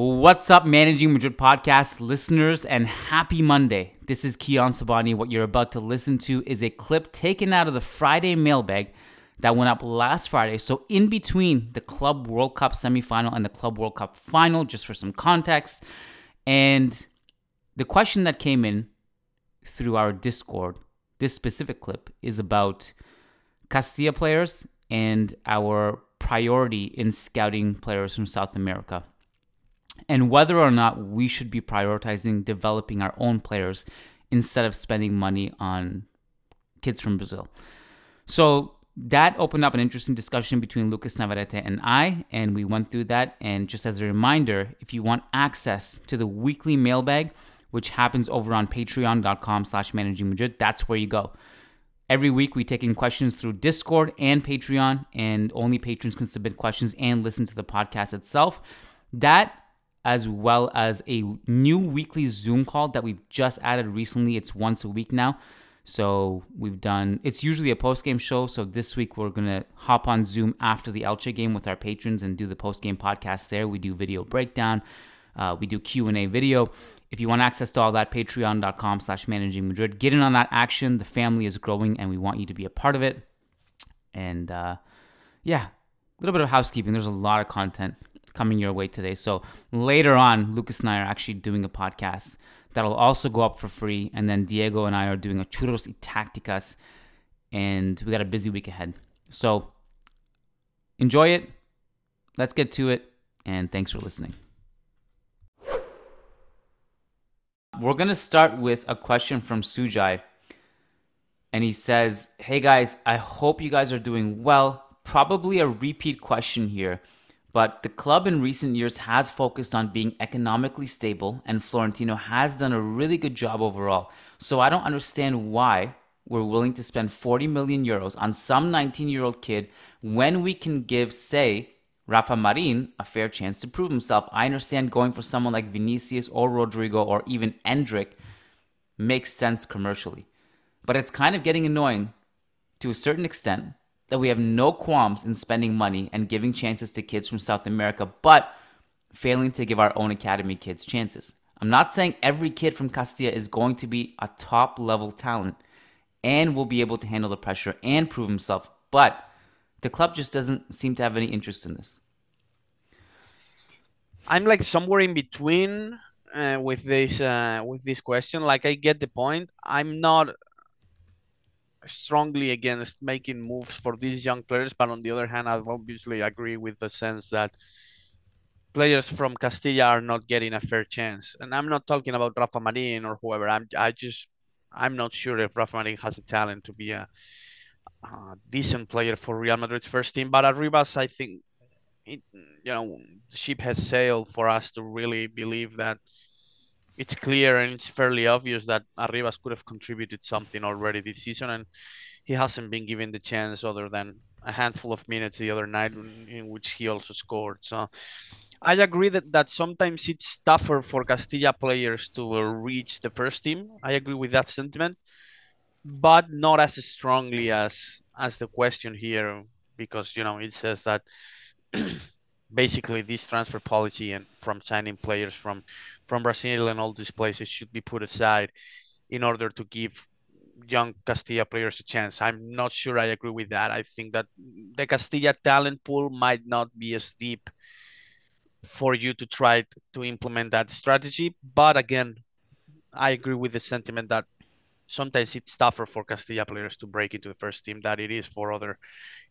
What's up, Managing Madrid podcast listeners, and happy Monday. This is Kiyan Sobhani. What you're about to listen to is a clip taken out of the Friday mailbag that went up last Friday. So, in between the Club World Cup semifinal and the Club World Cup final, just for some context. And the question that came in through our Discord, this specific clip, is about Castilla players and our priority in scouting players from South America and whether or not we should be prioritizing developing our own players instead of spending money on kids from Brazil. So that opened up an interesting discussion between Lucas Navarrete and I, and we went through that. And just as a reminder, if you want access to the weekly mailbag, which happens over on patreon.com slash managing Madrid, that's where you go. Every week we take in questions through Discord and Patreon, and only patrons can submit questions and listen to the podcast itself. That as well as a new weekly Zoom call that we've just added recently. It's once a week now. So we've done, it's usually a post game show. So this week we're going to hop on Zoom after the Elche game with our patrons and do the post game podcast there. We do video breakdown. Uh, we do Q&A video. If you want access to all that, patreon.com slash managing Madrid. Get in on that action. The family is growing and we want you to be a part of it. And uh, yeah, a little bit of housekeeping. There's a lot of content coming your way today. So later on, Lucas and I are actually doing a podcast that'll also go up for free. And then Diego and I are doing a Churros y Tacticas. And we got a busy week ahead. So enjoy it. Let's get to it. And thanks for listening. We're going to start with a question from Sujai. And he says, Hey guys, I hope you guys are doing well. Probably a repeat question here but the club in recent years has focused on being economically stable, and Florentino has done a really good job overall. So I don't understand why we're willing to spend 40 million euros on some 19 year old kid when we can give, say, Rafa Marin a fair chance to prove himself. I understand going for someone like Vinicius or Rodrigo or even Endrick makes sense commercially. But it's kind of getting annoying to a certain extent that we have no qualms in spending money and giving chances to kids from South America, but failing to give our own academy kids chances. I'm not saying every kid from Castilla is going to be a top level talent and will be able to handle the pressure and prove himself, but the club just doesn't seem to have any interest in this. I'm like somewhere in between uh, with this uh, with this question. Like I get the point. I'm not strongly against making moves for these young players, but on the other hand, I obviously agree with the sense that players from Castilla are not getting a fair chance. And I'm not talking about Rafa Marin or whoever. I'm I just I'm not sure if Rafa Marin has the talent to be a, a decent player for Real Madrid's first team. But Arribas, I think, it, you know, ship has sailed for us to really believe that it's clear and it's fairly obvious that Arribas could have contributed something already this season, and he hasn't been given the chance other than a handful of minutes the other night in which he also scored. So I agree that, that sometimes it's tougher for Castilla players to uh, reach the first team. I agree with that sentiment, but not as strongly as as the question here, because you know it says that basically this transfer policy and from signing players from from Brazil and all these places should be put aside in order to give young Castilla players a chance. I'm not sure I agree with that. I think that the Castilla talent pool might not be as deep for you to try to implement that strategy. But again, I agree with the sentiment that sometimes it's tougher for Castilla players to break into the first team than it is for other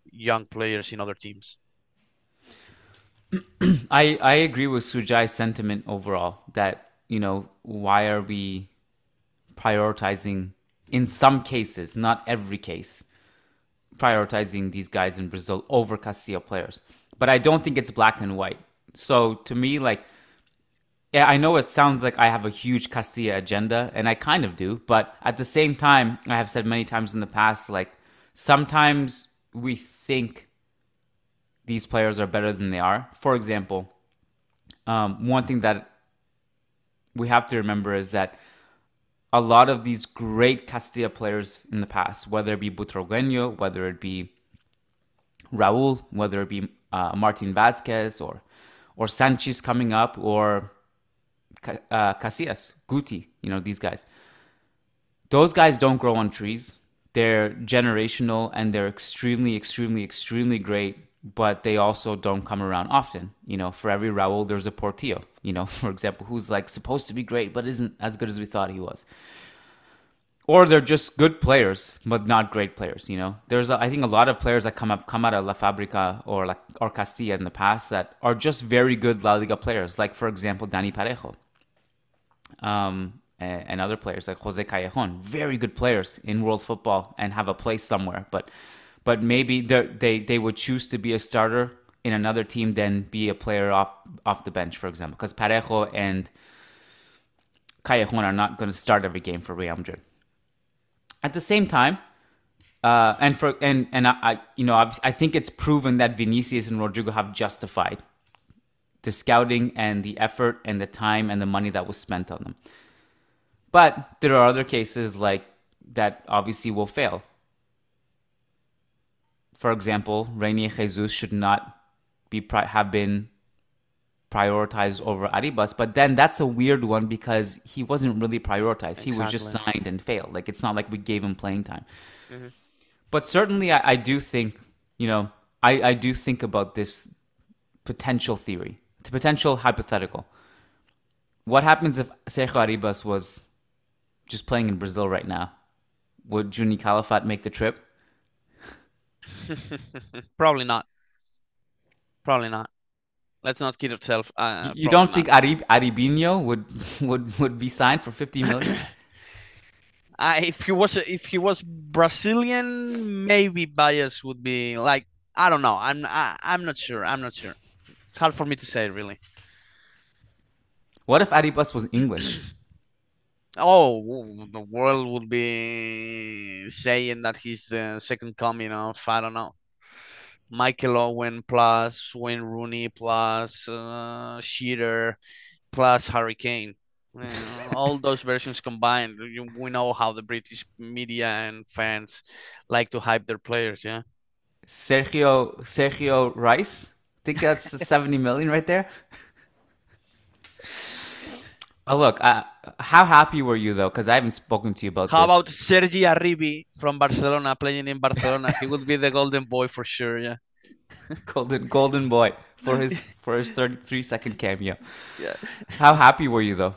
young players in other teams. I I agree with Sujai's sentiment overall that you know why are we prioritizing in some cases, not every case, prioritizing these guys in Brazil over Castilla players. But I don't think it's black and white. So to me, like, yeah, I know it sounds like I have a huge Castilla agenda, and I kind of do. But at the same time, I have said many times in the past, like, sometimes we think these players are better than they are. For example, um, one thing that we have to remember is that a lot of these great Castilla players in the past, whether it be Butragueño, whether it be Raul, whether it be uh, Martin Vasquez or or Sanchez coming up, or uh, Casillas, Guti, you know, these guys. Those guys don't grow on trees. They're generational and they're extremely, extremely, extremely great, but they also don't come around often. You know, for every Raul, there's a Portillo, you know, for example, who's like supposed to be great, but isn't as good as we thought he was. Or they're just good players, but not great players. You know, there's a, I think a lot of players that come up come out of La Fabrica or like or Castilla in the past that are just very good La Liga players. Like for example, Dani Parejo um, and other players like Jose Callejon, very good players in world football and have a place somewhere. But but maybe they they would choose to be a starter in another team than be a player off off the bench, for example, because Parejo and Callejon are not going to start every game for Real Madrid. At the same time, uh, and for and and I, I you know I've, I think it's proven that Vinicius and Rodrigo have justified the scouting and the effort and the time and the money that was spent on them. But there are other cases like that obviously will fail. For example, Reinier Jesus should not be have been prioritized over Arribas, but then that's a weird one because he wasn't really prioritized. Exactly. He was just signed and failed. Like it's not like we gave him playing time. Mm-hmm. But certainly, I, I, do think you know I, I do think about this potential theory to potential hypothetical. What happens if Sergio Arribas was just playing in Brazil right now? Would Juni Calafat make the trip? Probably not. Probably not. Let's not kid ourselves. Uh, you don't think Arib- Aribinho would would would be signed for 50 million? uh, if he was if he was Brazilian, maybe bias would be like I don't know. I'm I, am i am not sure. I'm not sure. It's hard for me to say, really. What if Arribas was English? oh, the world would be saying that he's the second coming of, I don't know, Michael Owen plus Wayne Rooney plus uh, Shearer plus Harry Kane. all those versions combined, we know how the British media and fans like to hype their players, yeah. Sergio Sergio Rice think that's 70 million right there? Oh, look, uh, how happy were you though? Because I haven't spoken to you about. How this. about Sergi Arribi from Barcelona playing in Barcelona? he would be the golden boy for sure. Yeah, golden golden boy for his for his 33 second cameo. Yeah. How happy were you though?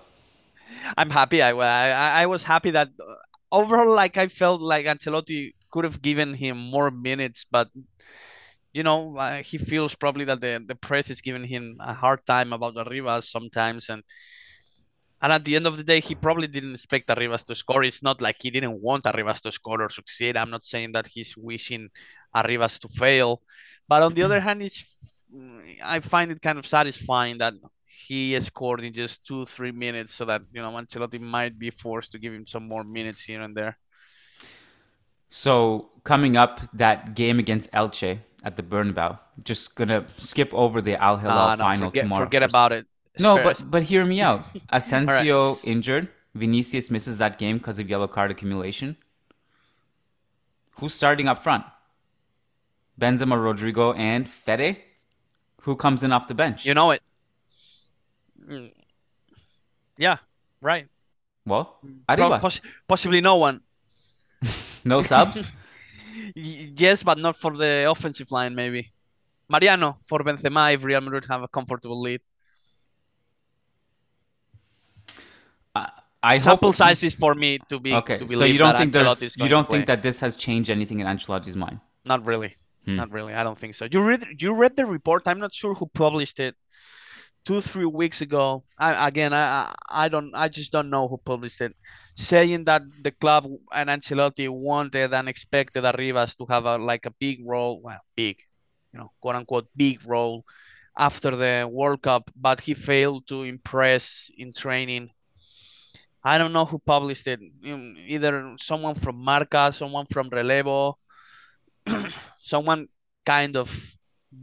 I'm happy. I I, I was happy that uh, overall, like I felt like Ancelotti could have given him more minutes, but you know, uh, he feels probably that the, the press is giving him a hard time about Arribas sometimes, and and at the end of the day, he probably didn't expect Arribas to score. It's not like he didn't want Arribas to score or succeed. I'm not saying that he's wishing Arribas to fail, but on the other hand, it's I find it kind of satisfying that he scored in just two three minutes, so that you know Ancelotti might be forced to give him some more minutes here and there. So coming up, that game against Elche, at the Bernabeu. Just gonna skip over the Al Hilal uh, no, final forget, tomorrow. Forget about it. No, but but hear me out. Asensio right. injured. Vinicius misses that game because of yellow card accumulation. Who's starting up front? Benzema, Rodrigo, and Fede. Who comes in off the bench? You know it. Yeah, right. Well, Arribas. Poss- possibly no one. no subs. yes, but not for the offensive line, maybe. Mariano for Benzema if Real Madrid have a comfortable lead. I sample hope... size is for me to be okay. To so you don't think there's you don't think that this has changed anything in Ancelotti's mind? Not really. Hmm. Not really. I don't think so. You read you read the report. I'm not sure who published it two three weeks ago I, again I, I don't i just don't know who published it saying that the club and Ancelotti wanted and expected Arribas to have a like a big role well big you know quote unquote big role after the World Cup but he failed to impress in training I don't know who published it mm, either someone from Marca someone from Relevo someone kind of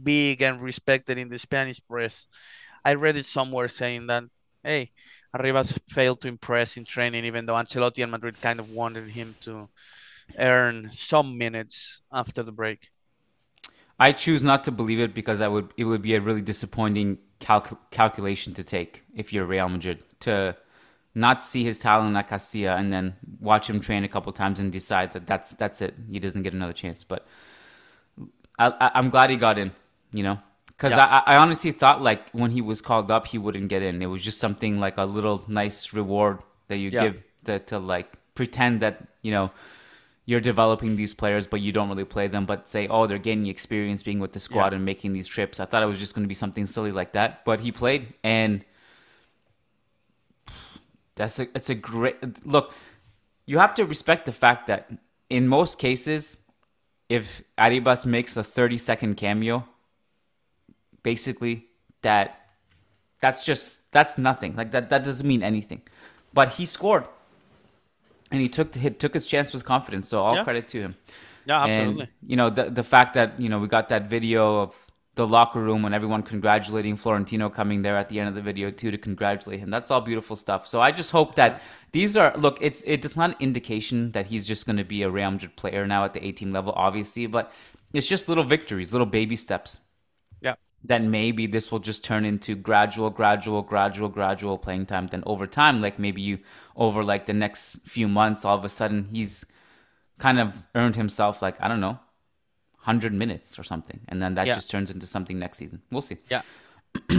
big and respected in the Spanish press I read it somewhere saying that, hey, Arribas failed to impress in training, even though Ancelotti and Madrid kind of wanted him to earn some minutes after the break. I choose not to believe it because I would it would be a really disappointing calc- calculation to take if you're Real Madrid to not see his talent at Castilla uh, and then watch him train a couple times and decide that that's that's it. He doesn't get another chance. But I, am glad he got in. You know, because yeah. I, I honestly thought like when he was called up, he wouldn't get in. It was just something like a little nice reward that you yeah. give to, to like pretend that you know you're developing these players, but you don't really play them, but say, oh, they're gaining experience being with the squad yeah. and making these trips. I thought it was just going to be something silly like that, but he played, and that's a it's a great look. You have to respect the fact that in most cases, if Arribas makes a 30 second cameo, basically that that's just that's nothing. Like that that doesn't mean anything. But he scored and he took he took his chance with confidence. So all yeah. credit to him. Yeah, absolutely. And, you know the the fact that you know we got that video of the locker room when everyone congratulating Florentino coming there at the end of the video too to congratulate him. That's all beautiful stuff. So I just hope that these are look. It's it's not an indication that he's just going to be a Real Madrid player now at the 18 level, obviously, but it's just little victories, little baby steps. Yeah. Then maybe this will just turn into gradual, gradual, gradual, gradual playing time. Then over time, like maybe you over like the next few months, all of a sudden he's kind of earned himself like I don't know, hundred minutes or something, and then that yeah. just turns into something next season. We'll see. Yeah.